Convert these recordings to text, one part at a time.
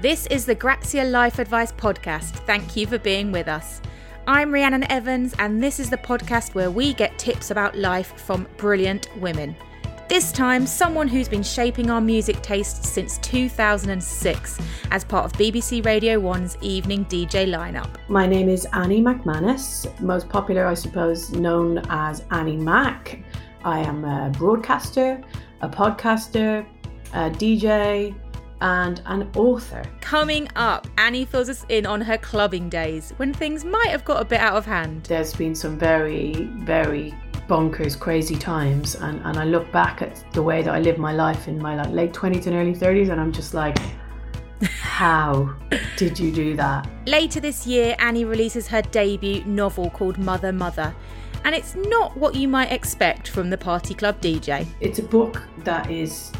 This is the Grazia Life Advice Podcast. Thank you for being with us. I'm Rhiannon Evans, and this is the podcast where we get tips about life from brilliant women. This time, someone who's been shaping our music tastes since 2006 as part of BBC Radio 1's evening DJ lineup. My name is Annie McManus, most popular, I suppose, known as Annie Mac. I am a broadcaster, a podcaster, a DJ, and an author. Coming up, Annie fills us in on her clubbing days when things might have got a bit out of hand. There's been some very, very bonkers, crazy times, and, and I look back at the way that I lived my life in my like late 20s and early 30s, and I'm just like, how did you do that? Later this year, Annie releases her debut novel called Mother Mother. And it's not what you might expect from the Party Club DJ. It's a book that is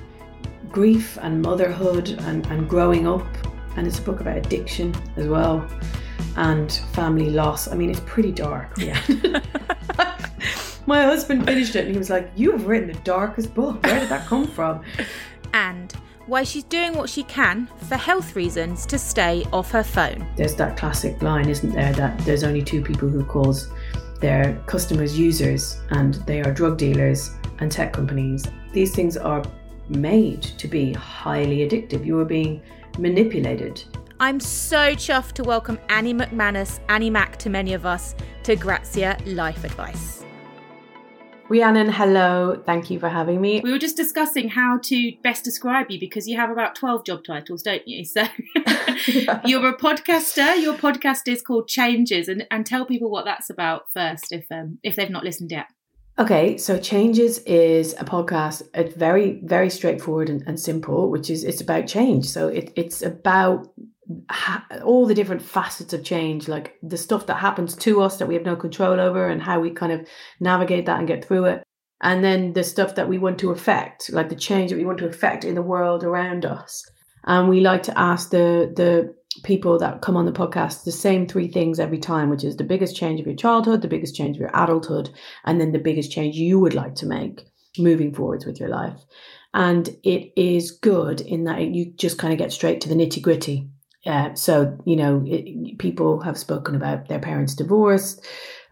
grief and motherhood and, and growing up. And it's a book about addiction as well and family loss. I mean, it's pretty dark. Yeah. My husband finished it and he was like, You have written the darkest book. Where did that come from? And why she's doing what she can for health reasons to stay off her phone. There's that classic line, isn't there, that there's only two people who cause their customers users and they are drug dealers and tech companies. These things are made to be highly addictive. You are being manipulated. I'm so chuffed to welcome Annie McManus, Annie Mac to many of us, to Grazia Life Advice. Rhiannon, hello. Thank you for having me. We were just discussing how to best describe you because you have about 12 job titles, don't you? So you're a podcaster. Your podcast is called Changes and, and tell people what that's about first if um, if they've not listened yet. Okay, so Changes is a podcast. It's very, very straightforward and, and simple, which is it's about change. So it, it's about ha- all the different facets of change, like the stuff that happens to us that we have no control over, and how we kind of navigate that and get through it. And then the stuff that we want to affect, like the change that we want to affect in the world around us. And we like to ask the the people that come on the podcast the same three things every time, which is the biggest change of your childhood, the biggest change of your adulthood, and then the biggest change you would like to make moving forwards with your life. And it is good in that you just kind of get straight to the nitty gritty. Uh, so, you know, it, people have spoken about their parents' divorce,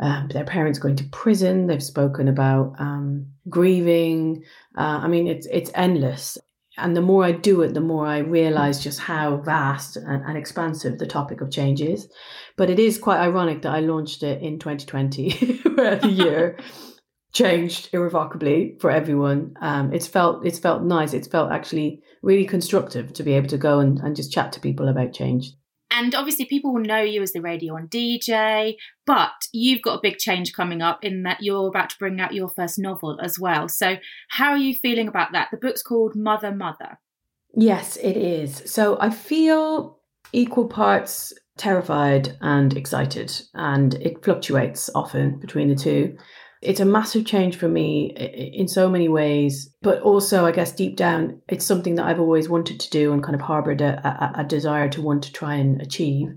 um, their parents going to prison. They've spoken about um, grieving. Uh, I mean, it's it's endless and the more I do it, the more I realize just how vast and, and, expansive the topic of change is. But it is quite ironic that I launched it in 2020, where the year changed irrevocably for everyone. Um, it's felt it's felt nice. It's felt actually really constructive to be able to go and, and just chat to people about change. And obviously, people will know you as the Radio One DJ, but you've got a big change coming up in that you're about to bring out your first novel as well. So, how are you feeling about that? The book's called Mother Mother. Yes, it is. So, I feel equal parts terrified and excited, and it fluctuates often between the two. It's a massive change for me in so many ways, but also, I guess, deep down, it's something that I've always wanted to do and kind of harbored a, a, a desire to want to try and achieve.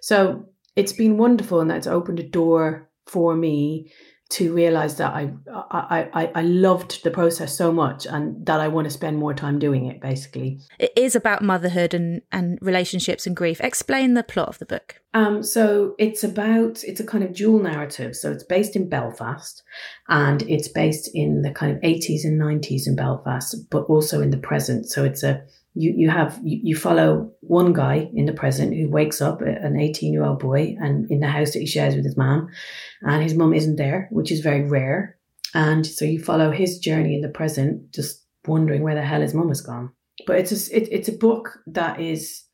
So it's been wonderful and that's opened a door for me to realize that I, I I I loved the process so much and that I want to spend more time doing it basically. It is about motherhood and and relationships and grief. Explain the plot of the book. Um so it's about it's a kind of dual narrative. So it's based in Belfast and it's based in the kind of 80s and 90s in Belfast but also in the present. So it's a you, you have you, you follow one guy in the present who wakes up an 18 year old boy and in the house that he shares with his mom and his mum isn't there which is very rare. And so you follow his journey in the present just wondering where the hell his mum has gone. But it's a, it, it's a book that is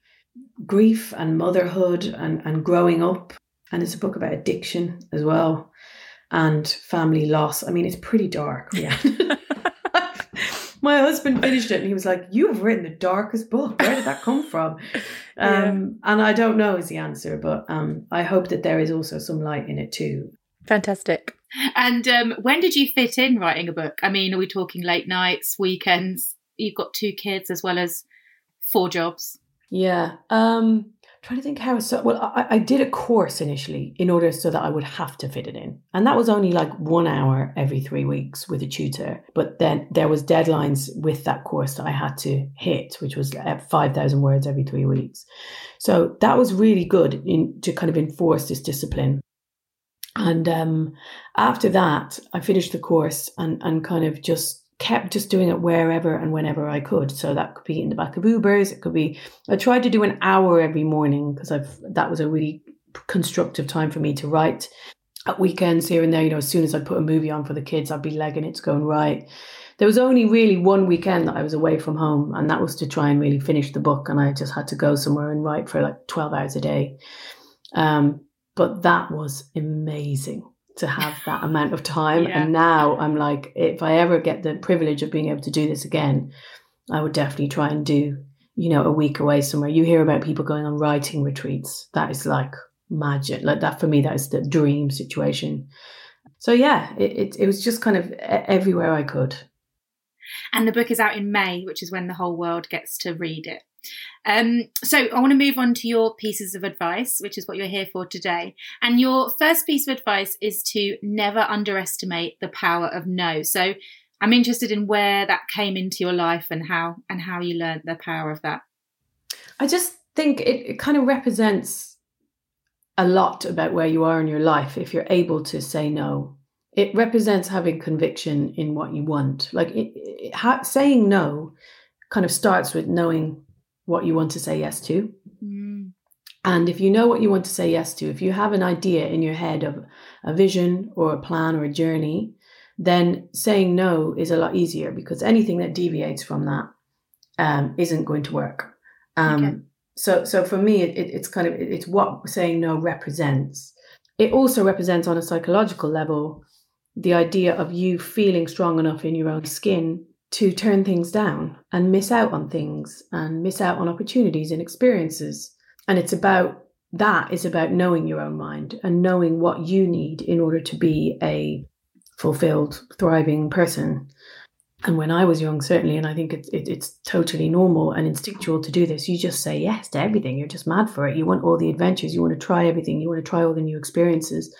grief and motherhood and, and growing up and it's a book about addiction as well and family loss. I mean it's pretty dark. Yeah my husband finished it and he was like, You have written the darkest book. Where did that come from? yeah. Um, and I don't know is the answer, but um, I hope that there is also some light in it too. Fantastic. And um, when did you fit in writing a book? I mean, are we talking late nights, weekends? You've got two kids as well as four jobs. Yeah. Um, trying to think how so well I, I did a course initially in order so that i would have to fit it in. And that was only like one hour every three weeks with a tutor. But then there was deadlines with that course that i had to hit which was 5000 words every three weeks. So that was really good in to kind of enforce this discipline. And um, after that i finished the course and and kind of just kept just doing it wherever and whenever I could. So that could be in the back of Ubers. It could be, I tried to do an hour every morning because I've, that was a really constructive time for me to write. At weekends here and there, you know, as soon as I'd put a movie on for the kids, I'd be legging it to go and write. There was only really one weekend that I was away from home, and that was to try and really finish the book. And I just had to go somewhere and write for like 12 hours a day. Um, but that was amazing to have that amount of time. Yeah. And now I'm like, if I ever get the privilege of being able to do this again, I would definitely try and do, you know, a week away somewhere. You hear about people going on writing retreats. That is like magic. Like that for me, that is the dream situation. So yeah, it, it, it was just kind of everywhere I could. And the book is out in May, which is when the whole world gets to read it. Um, so I want to move on to your pieces of advice, which is what you're here for today. And your first piece of advice is to never underestimate the power of no. So I'm interested in where that came into your life and how and how you learned the power of that. I just think it, it kind of represents a lot about where you are in your life if you're able to say no. It represents having conviction in what you want. Like it, it, ha- saying no kind of starts with knowing what you want to say yes to. Mm. And if you know what you want to say yes to, if you have an idea in your head of a vision or a plan or a journey, then saying no is a lot easier because anything that deviates from that um, not going to work. Um, okay. So, so for me, it, it's kind of it's what saying no represents. It also represents on a psychological level the idea of you feeling strong enough in your own skin to turn things down and miss out on things and miss out on opportunities and experiences. And it's about that is about knowing your own mind and knowing what you need in order to be a fulfilled, thriving person. And when I was young, certainly, and I think it, it, it's totally normal and instinctual to do this, you just say yes to everything. You're just mad for it. You want all the adventures. You want to try everything. You want to try all the new experiences.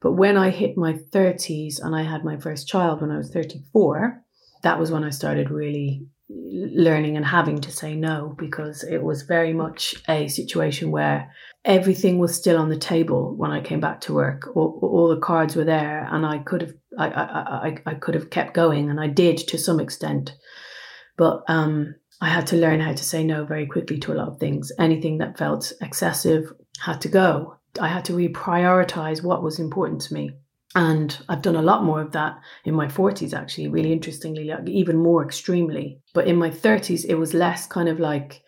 But when I hit my 30s and I had my first child when I was 34, that was when I started really learning and having to say no because it was very much a situation where everything was still on the table when I came back to work. All, all the cards were there, and I could have I, I, I, I could have kept going, and I did to some extent. But um, I had to learn how to say no very quickly to a lot of things. Anything that felt excessive had to go. I had to reprioritize what was important to me. And I've done a lot more of that in my 40s, actually, really interestingly, like even more extremely. But in my 30s, it was less kind of like,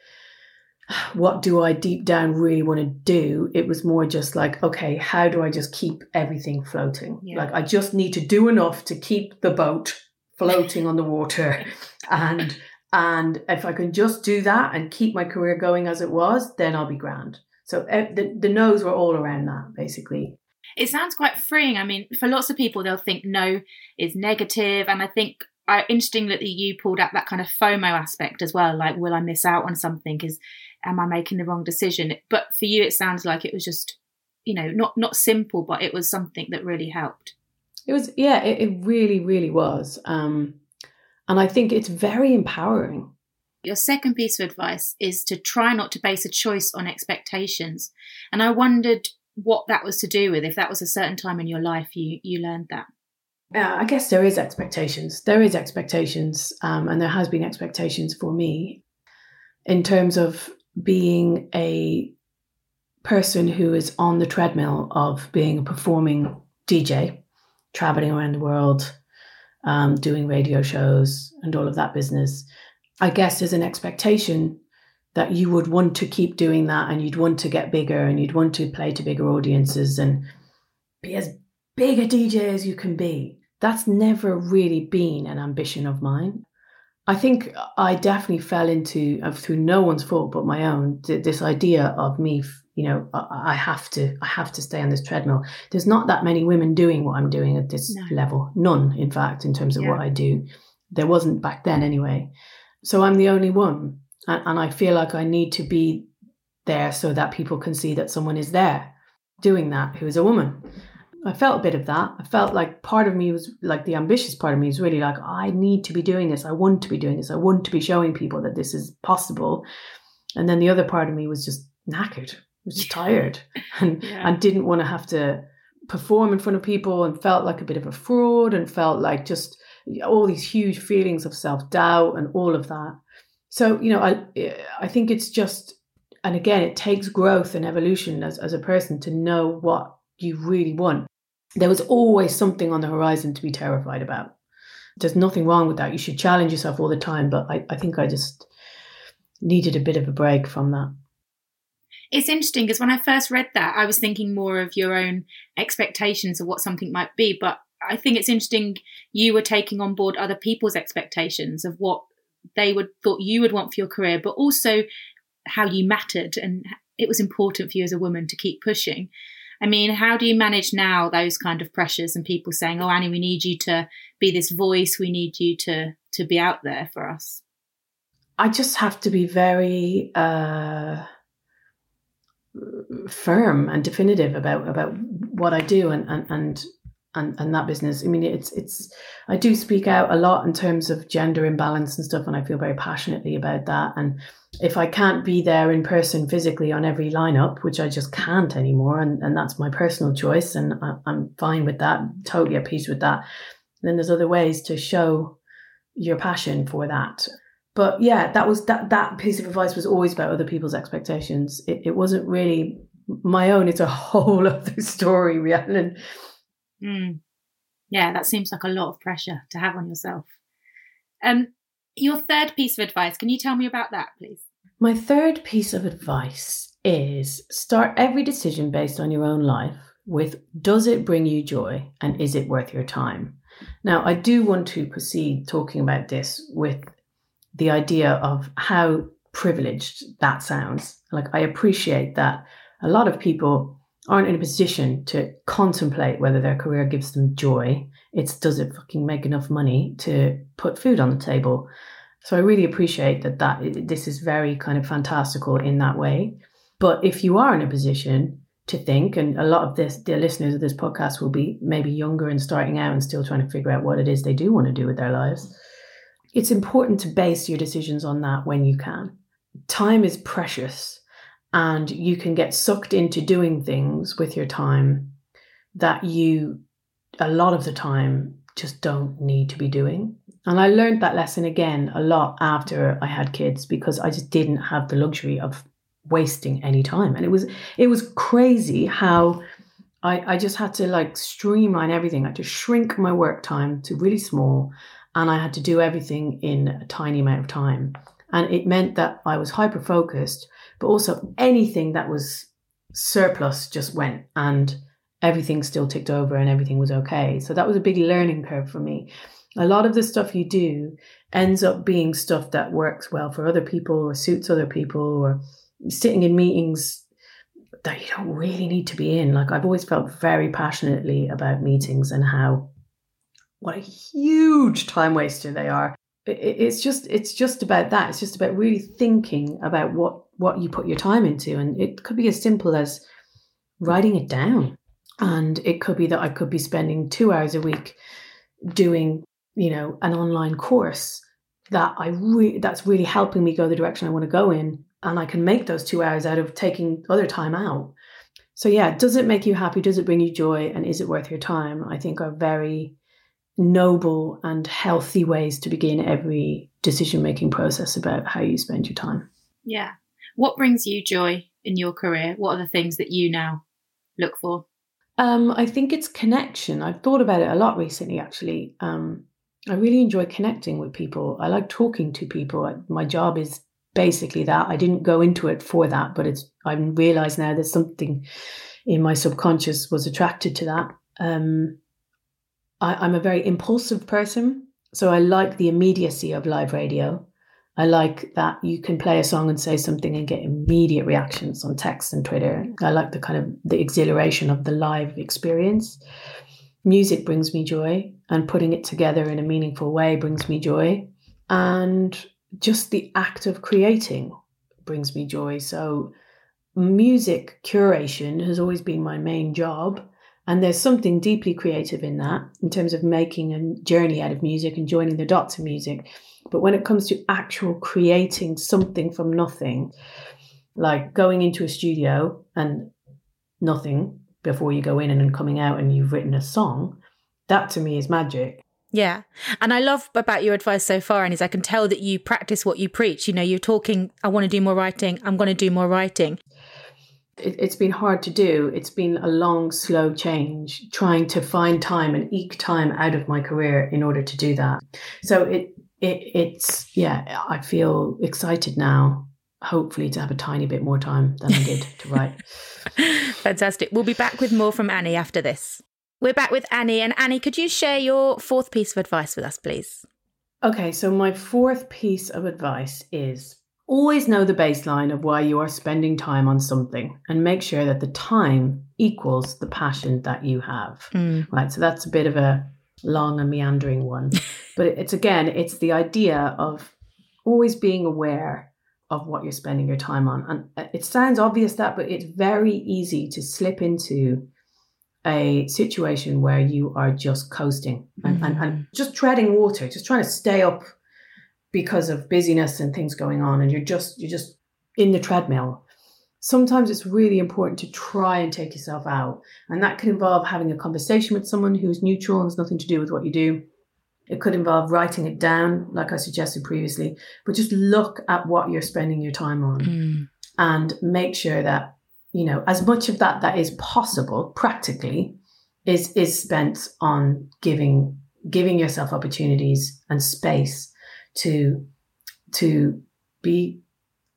what do I deep down really want to do? It was more just like, okay, how do I just keep everything floating? Yeah. Like, I just need to do enough to keep the boat floating on the water. And and if I can just do that and keep my career going as it was, then I'll be grand. So uh, the, the no's were all around that, basically it sounds quite freeing. I mean, for lots of people, they'll think no is negative, and I think uh, interesting that you pulled out that kind of FOMO aspect as well. Like, will I miss out on something? Is am I making the wrong decision? But for you, it sounds like it was just, you know, not not simple, but it was something that really helped. It was, yeah, it, it really, really was, um, and I think it's very empowering. Your second piece of advice is to try not to base a choice on expectations. And I wondered what that was to do with. If that was a certain time in your life you you learned that. Yeah i guess there is expectations. There is expectations um, and there has been expectations for me in terms of being a person who is on the treadmill of being a performing dj traveling around the world um, doing radio shows and all of that business. I guess there's an expectation that you would want to keep doing that and you'd want to get bigger and you'd want to play to bigger audiences and be as big a DJ as you can be. That's never really been an ambition of mine. I think I definitely fell into, uh, through no one's fault but my own, this idea of me, you know, I have to, I have to stay on this treadmill. There's not that many women doing what I'm doing at this no. level. None, in fact, in terms of yeah. what I do. There wasn't back then anyway. So I'm the only one and, and I feel like I need to be there so that people can see that someone is there doing that who is a woman. I felt a bit of that. I felt like part of me was like the ambitious part of me was really like, I need to be doing this. I want to be doing this. I want to be showing people that this is possible. And then the other part of me was just knackered, was just tired and, yeah. and didn't want to have to perform in front of people and felt like a bit of a fraud and felt like just all these huge feelings of self doubt and all of that. So, you know, I, I think it's just, and again, it takes growth and evolution as, as a person to know what you really want there was always something on the horizon to be terrified about. There's nothing wrong with that. You should challenge yourself all the time. But I, I think I just needed a bit of a break from that. It's interesting because when I first read that, I was thinking more of your own expectations of what something might be. But I think it's interesting you were taking on board other people's expectations of what they would thought you would want for your career, but also how you mattered and it was important for you as a woman to keep pushing. I mean, how do you manage now those kind of pressures and people saying, "Oh, Annie, we need you to be this voice. We need you to to be out there for us." I just have to be very uh, firm and definitive about about what I do and and and and, and that business. I mean, it's it's. I do speak out a lot in terms of gender imbalance and stuff, and I feel very passionately about that. And if I can't be there in person physically on every lineup, which I just can't anymore, and, and that's my personal choice, and I, am fine with that, totally at peace with that. then there's other ways to show your passion for that. But yeah, that was that that piece of advice was always about other people's expectations. It, it wasn't really my own. It's a whole other story, Rhiannon. Mm. Yeah, that seems like a lot of pressure to have on yourself. Um, your third piece of advice, can you tell me about that, please? My third piece of advice is start every decision based on your own life with does it bring you joy and is it worth your time? Now, I do want to proceed talking about this with the idea of how privileged that sounds. Like, I appreciate that a lot of people aren't in a position to contemplate whether their career gives them joy. It's does it fucking make enough money to put food on the table? So I really appreciate that that this is very kind of fantastical in that way. But if you are in a position to think, and a lot of this, the listeners of this podcast will be maybe younger and starting out and still trying to figure out what it is they do want to do with their lives. It's important to base your decisions on that when you can. Time is precious and you can get sucked into doing things with your time that you a lot of the time just don't need to be doing. And i learned that lesson again a lot after i had kids because i just didn't have the luxury of wasting any time. And it was it was crazy how i i just had to like streamline everything. I had to shrink my work time to really small and i had to do everything in a tiny amount of time. And it meant that i was hyper focused but also anything that was surplus just went and everything still ticked over and everything was okay. So that was a big learning curve for me. A lot of the stuff you do ends up being stuff that works well for other people or suits other people or sitting in meetings that you don't really need to be in. Like I've always felt very passionately about meetings and how what a huge time waster they are. It's just it's just about that. It's just about really thinking about what what you put your time into. And it could be as simple as writing it down. And it could be that I could be spending two hours a week doing, you know, an online course that I re- that's really helping me go the direction I want to go in. And I can make those two hours out of taking other time out. So yeah, does it make you happy? Does it bring you joy? And is it worth your time? I think are very noble and healthy ways to begin every decision making process about how you spend your time. Yeah. What brings you joy in your career? What are the things that you now look for? Um, I think it's connection. I've thought about it a lot recently, actually. Um, I really enjoy connecting with people. I like talking to people. My job is basically that. I didn't go into it for that, but it's I realised now there's something in my subconscious was attracted to that. Um, I, I'm a very impulsive person, so I like the immediacy of live radio. I like that you can play a song and say something and get immediate reactions on text and Twitter. I like the kind of the exhilaration of the live experience. Music brings me joy, and putting it together in a meaningful way brings me joy. And just the act of creating brings me joy. So music curation has always been my main job. And there's something deeply creative in that in terms of making a journey out of music and joining the dots of music. But when it comes to actual creating something from nothing, like going into a studio and nothing before you go in and then coming out and you've written a song, that to me is magic. Yeah. And I love about your advice so far, and is I can tell that you practice what you preach. You know, you're talking, I want to do more writing, I'm going to do more writing. It, it's been hard to do. It's been a long, slow change, trying to find time and eke time out of my career in order to do that. So it, it it's, yeah, I feel excited now, hopefully, to have a tiny bit more time than I did to write. Fantastic. We'll be back with more from Annie after this. We're back with Annie. And Annie, could you share your fourth piece of advice with us, please? Okay, so my fourth piece of advice is always know the baseline of why you are spending time on something and make sure that the time equals the passion that you have. Mm. Right, so that's a bit of a long and meandering one. but it's again, it's the idea of always being aware of what you're spending your time on. And uh, it sounds obvious that, but it's very easy to slip into a situation where you are just coasting and, mm-hmm. and, and, mm-hmm. just treading water, just trying to stay up because of busyness and things going on, and you're just you're just in the treadmill. Sometimes it's really important to try and take yourself out, and that could involve having a conversation with someone who's neutral and has nothing to do with what you do. It could involve writing it down, like I suggested previously, but just look at what you're spending your time on mm. and make sure that you know, as much of that that is possible practically is is spent on giving giving yourself opportunities and space to to be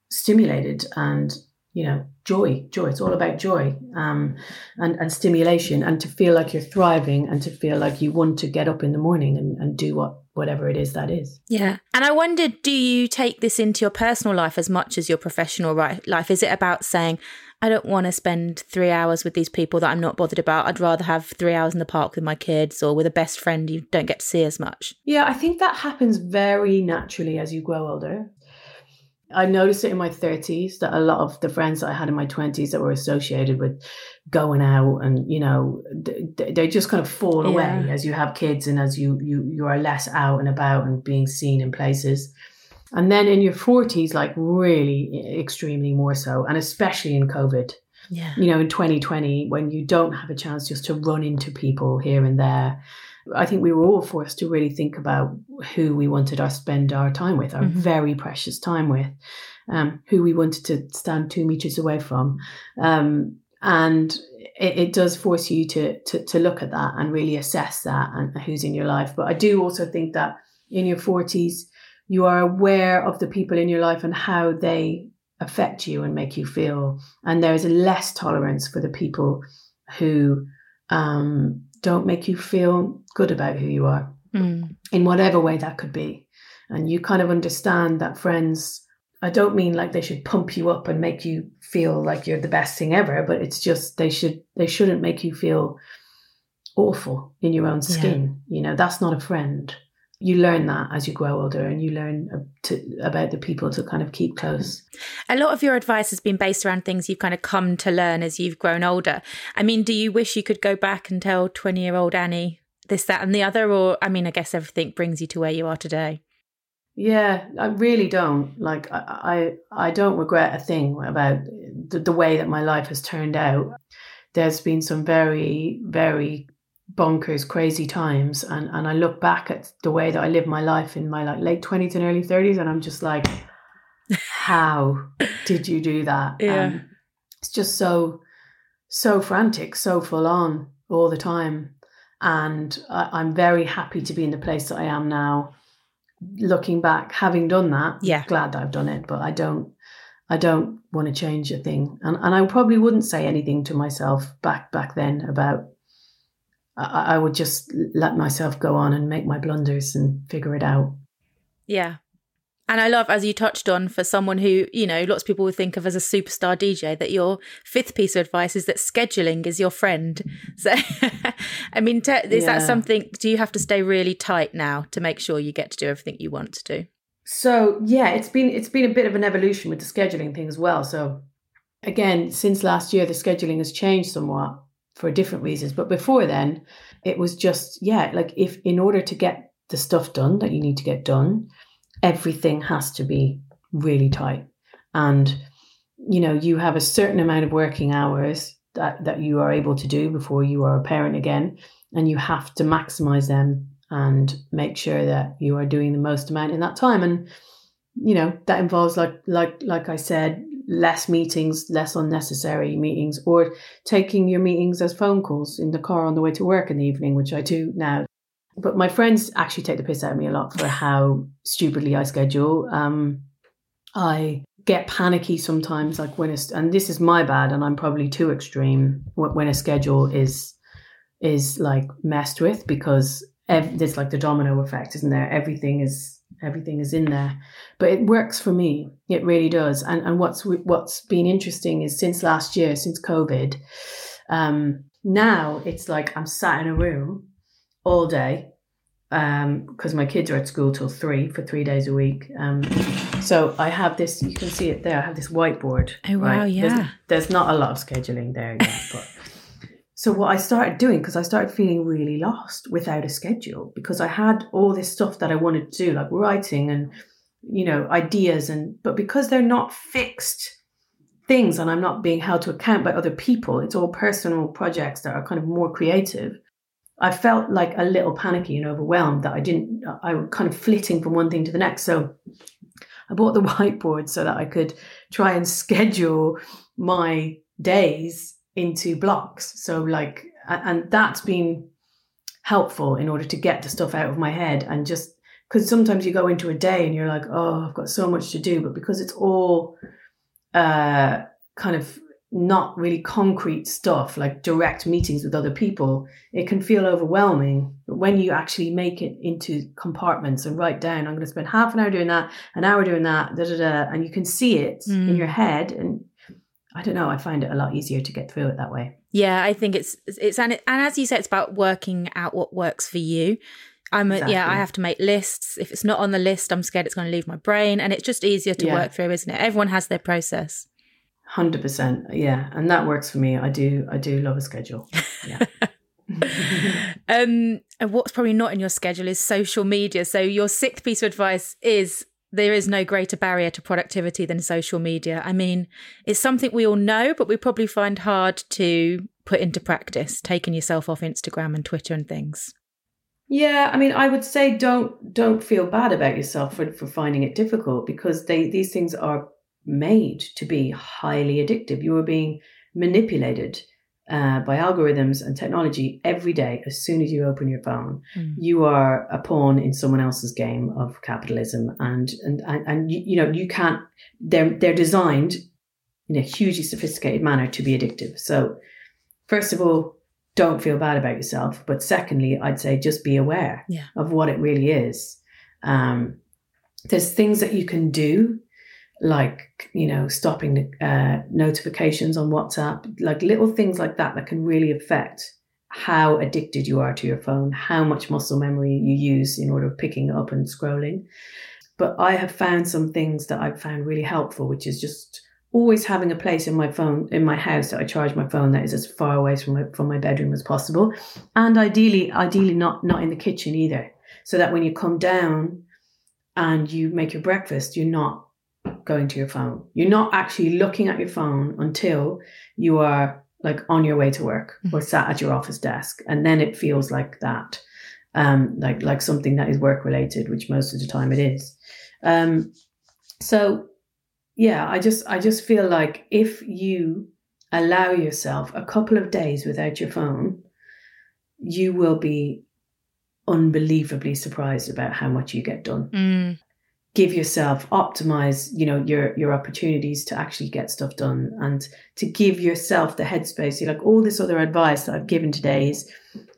stimulated and you know joy joy. It's all about joy um, and and stimulation and to feel like you're thriving and to feel like you want to get up in the morning and, and do what whatever it is that is. Yeah. And i wondered do you take this into your personal life as much as your professional life? Is it about saying I don't want to spend three hours with these people that I'm not bothered about. I'd rather have three hours in the park with my kids or with a best friend you don't get to see as much. Yeah, I think that happens very naturally as you grow older. I noticed it in my 30s that a lot of the friends that I had in my 20s that were associated with going out and you know they just kind of fall yeah. away as you have kids and as you you you are less out and about and being seen in places. And then in your 40s, like really extremely more so, and especially in COVID. Yeah. You know, in 2020, when you don't have a chance just to run into people here and there, I think we were all forced to really think about who we wanted to spend our time with, our mm-hmm. very precious time with, um, who we wanted to stand two meters away from. Um, and it, it, does force you to, to, to look at that and really assess that and who's in your life. But I do also think that in your 40s, you are aware of the people in your life and how they affect you and make you feel. And there is less tolerance for the people who um, don't make you feel good about who you are mm. in whatever way that could be. And you kind of understand that friends, I don't mean like they should pump you up and make you feel like you're the best thing ever, but it's just they should they shouldn't make you feel awful in your own skin. Yeah. You know, that's not a friend you learn that as you grow older and you learn to, about the people to kind of keep close. A lot of your advice has been based around things you've kind of come to learn as you've grown older. I mean, do you wish you could go back and tell 20 year old Annie this, that, and the other? Or, I mean, I guess everything brings you to where you are today. Yeah, I really don't. Like, I, I, I don't regret a thing about the, the way that my life has turned out. There's been some very, very bonkers, crazy times. And, and I look back at the way that I lived my life in my like late 20s and early 30s, and I'm just like, how did you do that? Yeah. Um, it's just so, so frantic, so full on all the time. And I, I'm very happy to be in the place that I am now. Looking back, having done that, yeah, glad that I've done it, but I don't I don't want to change a thing. And and I probably wouldn't say anything to myself back back then about I, I would just let myself go on and make my blunders and figure it out. Yeah. And I love, as you touched on, for someone who, you know, lots of people would think of as a superstar DJ, that your fifth piece of advice is that scheduling is your friend. So, I mean, is yeah. that something, do you have to stay really tight now to make sure you get to do everything you want to do? So, yeah, it's been, it's been a bit of an evolution with the scheduling thing as well. So again, since last year, the scheduling has changed somewhat for different reasons. But before then, it was just, yeah, like if in order to get the stuff done that you need to get done, everything has to be really tight. And, you know, you have a certain amount of working hours that, that you are able to do before you are a parent again. And you have to maximize them and make sure that you are doing the most amount in that time. And, you know, that involves like like like I said, less meetings, less unnecessary meetings, or taking your meetings as phone calls in the car on the way to work in the evening, which I do now. But my friends actually take the piss out of me a lot for how stupidly I schedule. Um, I get panicky sometimes, like when it's, and this is my bad, and I'm probably too extreme when a schedule is is like messed with because ev- there's like the domino effect, isn't there? Everything is everything is in there. But it works for me. It really does. And and what's what's been interesting is since last year since covid um now it's like i'm sat in a room all day um because my kids are at school till three for three days a week. Um so i have this you can see it there i have this whiteboard oh wow right? yeah. there's, there's not a lot of scheduling there yet but so what I started doing, because I started feeling really lost without a schedule, because I had all this stuff that I wanted to do, like writing and, you know, ideas and, but because they're not fixed things and I'm not being held to account by other people, it's all personal projects that are kind of more creative. I felt like a little panicky and overwhelmed that I didn't, I was kind of flitting from one thing to the next. So I bought the whiteboard so that I could try and schedule my days into blocks. So like, and that's been helpful in order to get the stuff out of my head and just because sometimes you go into a day and you're like, oh, I've got so much to do, but because it's all uh, kind of not really concrete stuff like direct meetings with other people, it can feel overwhelming. But when you actually make it into compartments and write down, I'm going to spend half an hour doing that, an hour doing that, da da da, and you can see it mm. in your head and I don't know. I find it a lot easier to get through it that way. Yeah, I think it's it's and it, and as you said, it's about working out what works for you. I'm a, exactly. yeah, I have to make lists. If it's not on the list, I'm scared it's going to leave my brain, and it's just easier to yeah. work through, isn't it? Everyone has their process. Hundred percent, yeah, and that works for me. I do, I do love a schedule. Yeah. um, and what's probably not in your schedule is social media. So your sixth piece of advice is there is no greater barrier to productivity than social media. I mean, it's something we all know, but we probably find hard to put into practice, taking yourself off Instagram and Twitter and things. Yeah, I mean, I would say don't don't feel bad about yourself for, for finding it difficult because they these things are made to be highly addictive. You are being manipulated uh, by algorithms and technology every day as soon as you open your phone mm. you are a pawn in someone else's game of capitalism and and and, and you, you, know you can't they're they're designed in a hugely sophisticated manner to be addictive so first of all don't feel bad about yourself but secondly i'd say just be aware yeah. of what it really is um, there's things that you can do like you know stopping uh, notifications on whatsapp like little things like that that can really affect how addicted you are to your phone how much muscle memory you use in order of picking up and scrolling. But i have found some things that i've found really helpful which is just always having a place in my phone in my house that i charge my phone that is as far away from my, from my bedroom as possible. And ideally ideally not not in the kitchen either. So that when you come down and you make your breakfast you're not going to your phone. You're not actually looking at your phone until you are like on your way to work mm-hmm. or sat at your office desk. And then it feels like that. Um, like like something that is work related, which most of the time it is. Um, so yeah, I just I just feel like if you allow yourself a couple of days without your phone, you will be unbelievably surprised about how much you get done. Mm give yourself optimize you know your your opportunities to actually get stuff done and to give yourself the headspace. You like all this other advice that i've given today is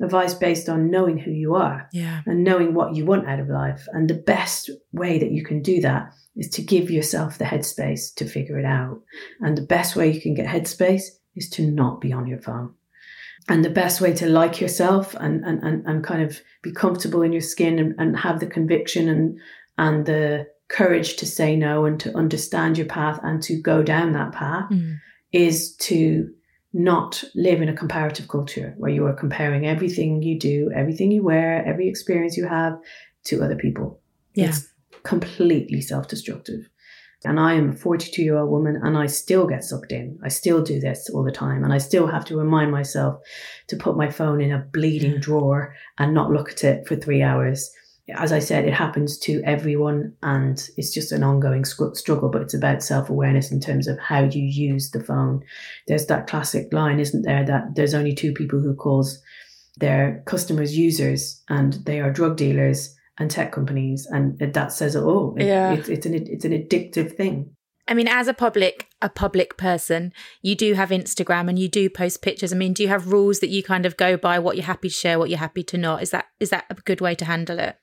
advice based on knowing who you are yeah. and knowing what you want out of life. And the best way that you can do that is to give yourself the headspace to figure it out. And the best way you can get headspace is to not be on your phone. And the best way to like yourself and, and, and, and kind of be comfortable in your skin and, and have the conviction and and the courage to say no and to understand your path and to go down that path mm. is to not live in a comparative culture where you are comparing everything you do, everything you wear, every experience you have to other people. Yeah. It's completely self destructive. And I am a 42 year old woman and I still get sucked in. I still do this all the time. And I still have to remind myself to put my phone in a bleeding drawer and not look at it for three hours. As I said, it happens to everyone and it's just an ongoing struggle, but it's about self awareness in terms of how you use the phone. There's that classic line, isn't there, that there's only two people who calls their customers users and they are drug dealers and tech companies. And that says it all. It- Yeah. It's, it's an, it's an addictive thing. I mean, as a public a public person, you do have Instagram and you do post pictures. I mean, do you have rules that you kind of go by? What you're happy to share, what you're happy to not? Is that is that a good way to handle it?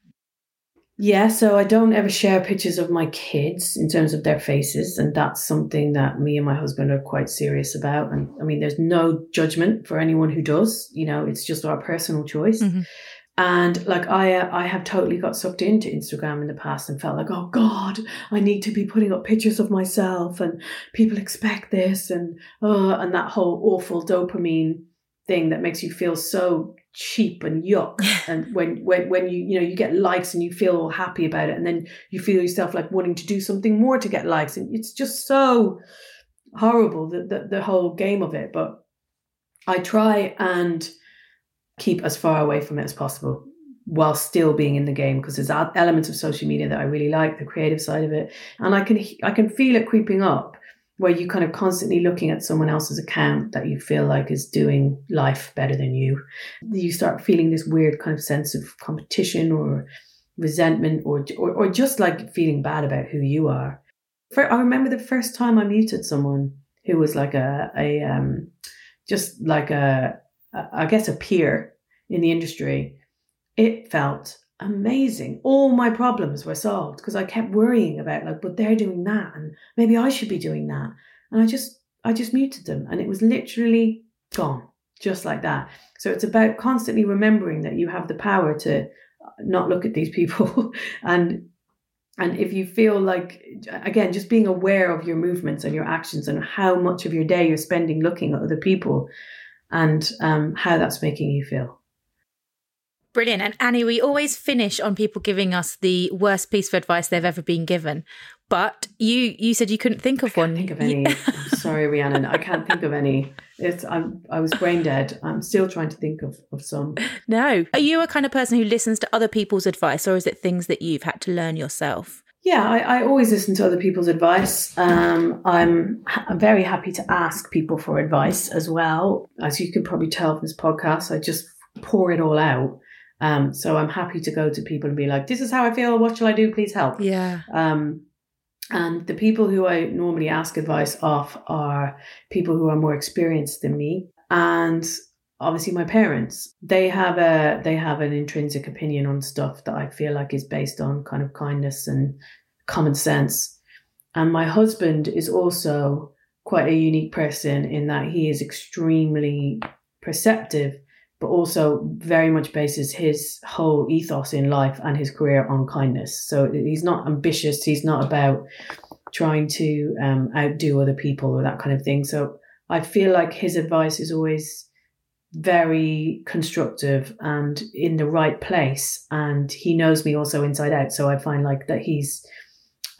Yeah, so I don't ever share pictures of my kids in terms of their faces, and that's something that me and my husband are quite serious about. And I mean, there's no judgment for anyone who does. You know, it's just our personal choice. Mhm. And like I, uh, I have totally got sucked into Instagram in the past and felt like, oh God, I need to be putting up pictures of myself, and people expect this, and oh, and that whole awful dopamine thing that makes you feel so cheap and yuck. And when when when you you know you get likes and you feel all happy about it and then you feel yourself like wanting to do something more to get likes and it's just so horrible the the, the whole game of it. But i try and keep as far away from it as possible while still being in the game because there's elements of social media that i really like the creative side of it. And i can i can feel it creeping up where you kind of constantly looking at someone else's account that you feel like is doing life better than you you start feeling this weird kind of sense of competition or resentment or or, or just like feeling bad about who you are. For, I remember the first time I muted someone who was like a a um just like a, a I guess a peer in the industry. It felt amazing. All my problems were solved because I kept worrying about like, but they're doing that and maybe I should be doing that. And I just I just muted them and it was literally gone just like that. So it's about constantly remembering that you have the power to not look at these people and and if you feel like again just being aware of your movements and your actions and how much of your day you're spending looking at other people and um, how that's making you feel Brilliant. And Annie, we always finish on people giving us the worst piece of advice they've ever been given. But you you said you couldn't think of one. think of any I'm sorry rhiannon i can't think of any it's i'm i was brain dead i'm still trying to think of, of some No. Are you a kind of person who listens to other people's advice or is it things that you've had to learn yourself? Yeah, I, I always listen to other people's advice. Um, I'm, I'm very happy to ask people for advice as well. As you can probably tell from this podcast, I just pour it all out. Um, so I'm happy to go to people and be like, "This is how I feel. What shall I do? Please help." Yeah. Um, and the people who I normally ask advice of are people who are more experienced than me, and obviously my parents. They have a they have an intrinsic opinion on stuff that I feel like is based on kind of kindness and common sense. And my husband is also quite a unique person in that he is extremely perceptive, but also very much bases his whole ethos in life and his career on kindness. So he's not ambitious. He's not about trying to um, outdo other people or that kind of thing. So I feel like his advice is always very constructive and in the right place. And he knows me also inside out. So I find like that he's,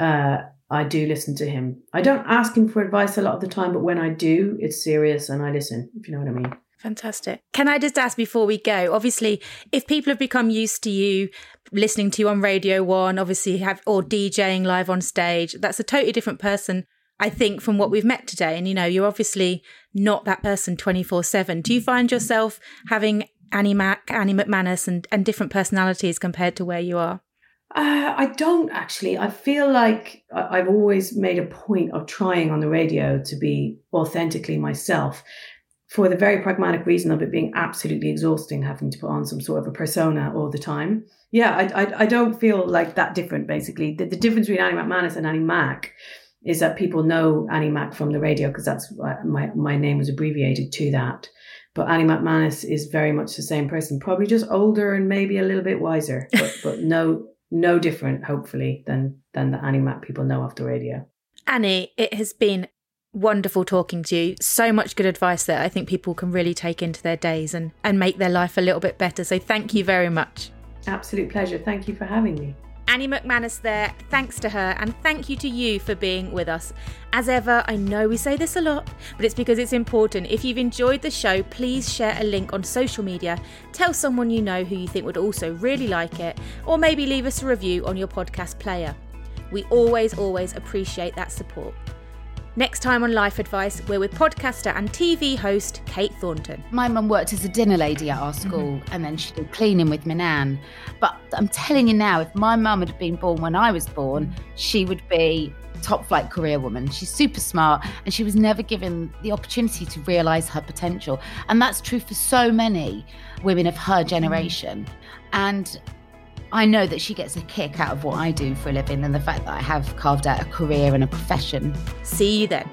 uh, I do listen to him. I don't ask him for advice a lot of the time, but when I do, it's serious and I listen, if you know what I mean. Fantastic. Can I just ask before we go? Obviously, if people have become used to you listening to you on Radio One, obviously have or DJing live on stage, that's a totally different person, I think, from what we've met today. And you know, you're obviously not that person 24 7. Do you find yourself having Annie Mac, Annie McManus and, and different personalities compared to where you are? Uh, I don't actually. I feel like I've always made a point of trying on the radio to be authentically myself for the very pragmatic reason of it being absolutely exhausting having to put on some sort of a persona all the time. Yeah, I, I, I don't feel like that different, basically. The, the difference between Annie McManus and Annie Mac is that people know Annie Mac from the radio because that's why my, my name was abbreviated to that. But Annie McManus is very much the same person, probably just older and maybe a little bit wiser, but, but no no different, hopefully, than than the Annie Mac people know off the radio. Annie, it has been wonderful talking to you. So much good advice that I think people can really take into their days and, and make their life a little bit better. So thank you very much. Absolute pleasure. Thank you for having me. Annie McManus there, thanks to her, and thank you to you for being with us. As ever, I know we say this a lot, but it's because it's important. If you've enjoyed the show, please share a link on social media, tell someone you know who you think would also really like it, or maybe leave us a review on your podcast player. We always, always appreciate that support. Next time on Life Advice, we're with podcaster and TV host Kate Thornton. My mum worked as a dinner lady at our school mm-hmm. and then she did cleaning with my nan. But I'm telling you now, if my mum had been born when I was born, she would be top flight career woman. She's super smart and she was never given the opportunity to realise her potential. And that's true for so many women of her generation. And I know that she gets a kick out of what I do for a living and the fact that I have carved out a career and a profession. See you then.